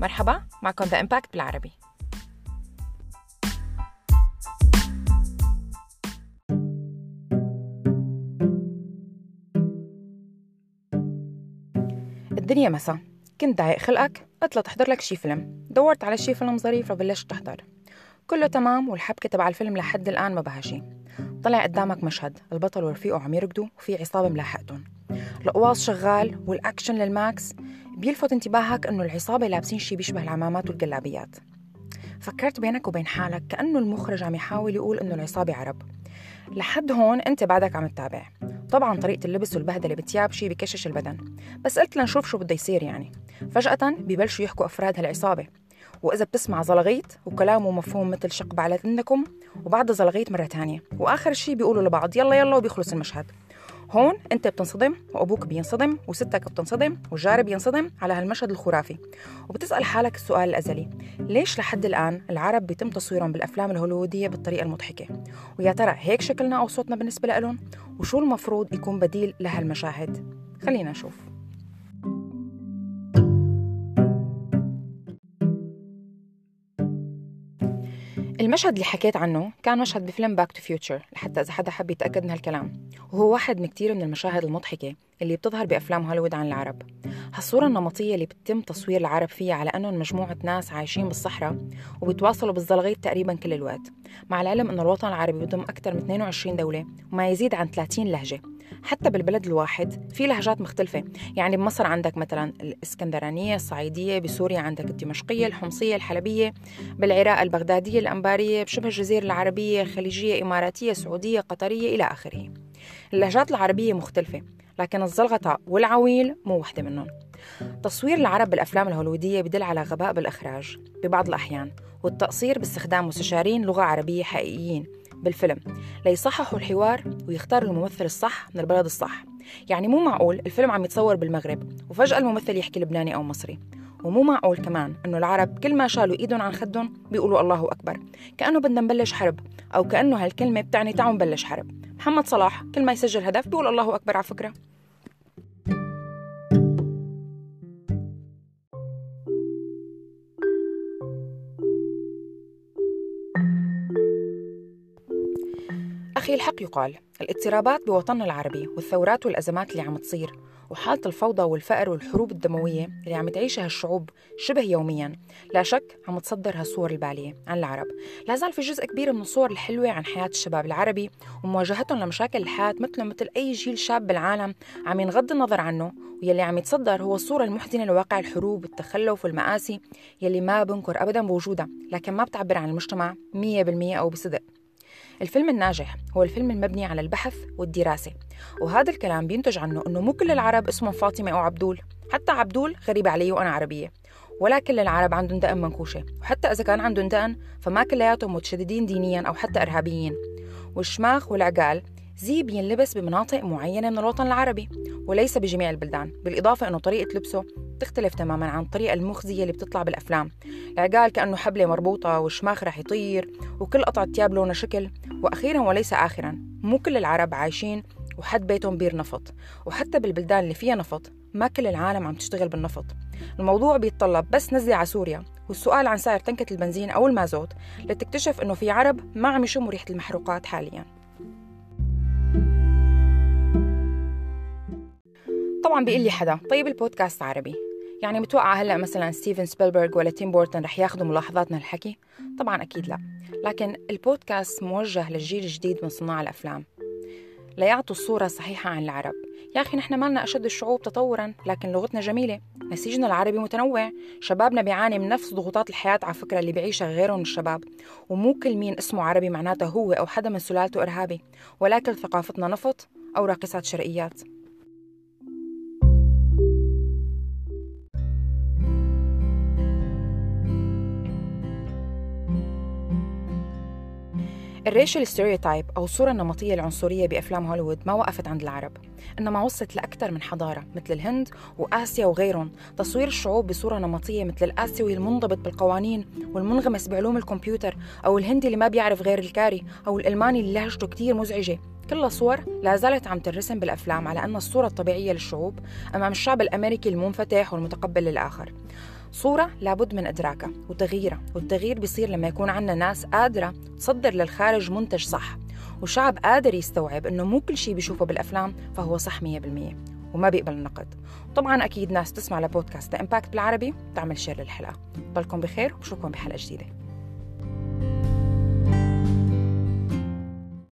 مرحبا معكم The Impact بالعربي. الدنيا مسا كنت ضايق خلقك قلت تحضر لك شي فيلم. دورت على شي فيلم ظريف وبلشت تحضر. كله تمام والحبكة تبع الفيلم لحد الآن ما بها شي طلع قدامك مشهد البطل ورفيقه عم يركضوا وفي عصابة ملاحقتهم. القواص شغال والأكشن لل max بيلفت انتباهك إنه العصابة لابسين شي بيشبه العمامات والجلابيات. فكرت بينك وبين حالك كأنه المخرج عم يحاول يقول إنه العصابة عرب. لحد هون أنت بعدك عم تتابع. طبعا طريقة اللبس والبهدلة بتياب شي بكشش البدن. بس قلت لنشوف شو بده يصير يعني. فجأة ببلشوا يحكوا أفراد هالعصابة. وإذا بتسمع زلغيط وكلامه مفهوم مثل شق على عندكم وبعد زلغيط مرة تانية. وآخر شي بيقولوا لبعض يلا يلا وبيخلص المشهد. هون أنت بتنصدم وأبوك بينصدم وستك بتنصدم والجار بينصدم على هالمشهد الخرافي. وبتسأل حالك السؤال الأزلي ليش لحد الآن العرب بيتم تصويرهم بالأفلام الهوليووديه بالطريقة المضحكة؟ ويا ترى هيك شكلنا أو صوتنا بالنسبة لهم وشو المفروض يكون بديل لهالمشاهد؟ خلينا نشوف. المشهد اللي حكيت عنه كان مشهد بفيلم Back to Future لحتى إذا حدا حب يتأكد من هالكلام. وهو واحد من كتير من المشاهد المضحكة اللي بتظهر بأفلام هوليوود عن العرب. هالصوره النمطية اللي بتتم تصوير العرب فيها على أنهم مجموعة ناس عايشين بالصحراء وبيتواصلوا بالزلغيط تقريبا كل الوقت. مع العلم إنه الوطن العربي بيضم أكثر من 22 دولة وما يزيد عن 30 لهجة. حتى بالبلد الواحد في لهجات مختلفة. يعني بمصر عندك مثلا الإسكندرانية الصعيدية بسوريا عندك الدمشقية الحمصية الحلبية بالعراق البغدادية الأنبارية بشبه الجزيرة العربية خليجية إماراتية سعودية قطرية إلى آخره. اللهجات العربية مختلفة. لكن الزلغطة والعويل مو وحدة منهم. تصوير العرب بالأفلام الهوليودية بدل على غباء بالإخراج ببعض الأحيان والتقصير باستخدام مستشارين لغة عربية حقيقيين بالفيلم ليصححوا الحوار ويختاروا الممثل الصح من البلد الصح. يعني مو معقول الفيلم عم يتصور بالمغرب وفجأة الممثل يحكي لبناني أو مصري. ومو معقول كمان إنه العرب كل ما شالوا إيدهم عن خدهم بيقولوا الله أكبر. كأنه بدنا نبلش حرب أو كأنه هالكلمة بتعني تعالوا نبلش حرب. محمد صلاح كل ما يسجل هدف بيقول الله أكبر على فكرة. أخي الحق يقال الاضطرابات بوطننا العربي والثورات والأزمات اللي عم تصير وحالة الفوضى والفقر والحروب الدموية اللي عم تعيشها الشعوب شبه يوميا لا شك عم تصدر هالصور البالية عن العرب. لا زال في جزء كبير من الصور الحلوة عن حياة الشباب العربي ومواجهتهم لمشاكل الحياة مثل مثل أي جيل شاب بالعالم عم ينغض النظر عنه ويلي عم يتصدر هو الصورة المحزنة لواقع الحروب والتخلف والمآسي يلي ما بنكر أبدا بوجودها لكن ما بتعبر عن المجتمع 100% أو بصدق. الفيلم الناجح هو الفيلم المبني على البحث والدراسة. وهذا الكلام بينتج عنه أنه مو كل العرب اسمهم فاطمة أو عبدول. حتى عبدول غريب علي وأنا عربية. ولا كل العرب عندهم دقن منكوشة. وحتى إذا كان عندهم دقن فما كلياتهم متشددين دينيا أو حتى إرهابيين والشماغ والعقال زي بينلبس بمناطق معينة من الوطن العربي وليس بجميع البلدان. بالإضافة أنه طريقة لبسه تختلف تماما عن الطريقة المخزية اللي بتطلع بالأفلام. العقال كأنه حبلة مربوطة والشماخ رح يطير وكل قطعة ثياب لونها شكل. وأخيرا وليس آخرا مو كل العرب عايشين وحد بيتهم بير نفط. وحتى بالبلدان اللي فيها نفط ما كل العالم عم تشتغل بالنفط. الموضوع بيتطلب بس نزلة على سوريا. والسؤال عن سعر تنكة البنزين أو المازوت لتكتشف أنه في عرب ما عم يشموا ريحة المحروقات حالياً. طبعا بيقول لي حدا طيب البودكاست عربي. يعني متوقع هلأ مثلا ستيفن سبيلبرغ ولا تيم بورتون رح ياخذوا ملاحظات من الحكي؟ طبعا أكيد لا. لكن البودكاست موجه للجيل الجديد من صناع الأفلام. ليعطوا الصورة صحيحة عن العرب. يا أخي نحن مالنا أشد الشعوب تطورا لكن لغتنا جميلة. نسيجنا العربي متنوع. شبابنا بيعاني من نفس ضغوطات الحياة على فكرة اللي بيعيشها غيرهم من الشباب. ومو كل مين اسمه عربي معناته هو أو حدا من سلالته إرهابي. ولكن ثقافتنا نفط أو راقصات شرقيات. ال racial stereotype أو الصورة النمطية العنصرية بأفلام هوليوود ما وقفت عند العرب إنما وصلت لأكثر من حضارة مثل الهند وآسيا وغيرهم. تصوير الشعوب بصورة نمطية مثل الآسيوي المنضبط بالقوانين والمنغمس بعلوم الكمبيوتر أو الهندي اللي ما بيعرف غير الكاري أو الألماني اللي لهجته كتير مزعجة. كلها صور لا زالت عم ترسم بالأفلام على أنها الصورة الطبيعية للشعوب أمام الشعب الأمريكي المنفتح والمتقبل للآخر. صورة لابد من إدراكها وتغييرها والتغيير بيصير لما يكون عنا ناس قادرة تصدر للخارج منتج صح وشعب قادر يستوعب إنه مو كل شيء بيشوفه بالأفلام فهو صح 100% وما بيقبل النقد. طبعا أكيد ناس تسمع لبودكاست Impact بالعربي تعمل share للحلقة. ضلكم بخير وبشوفكم بحلقة جديدة.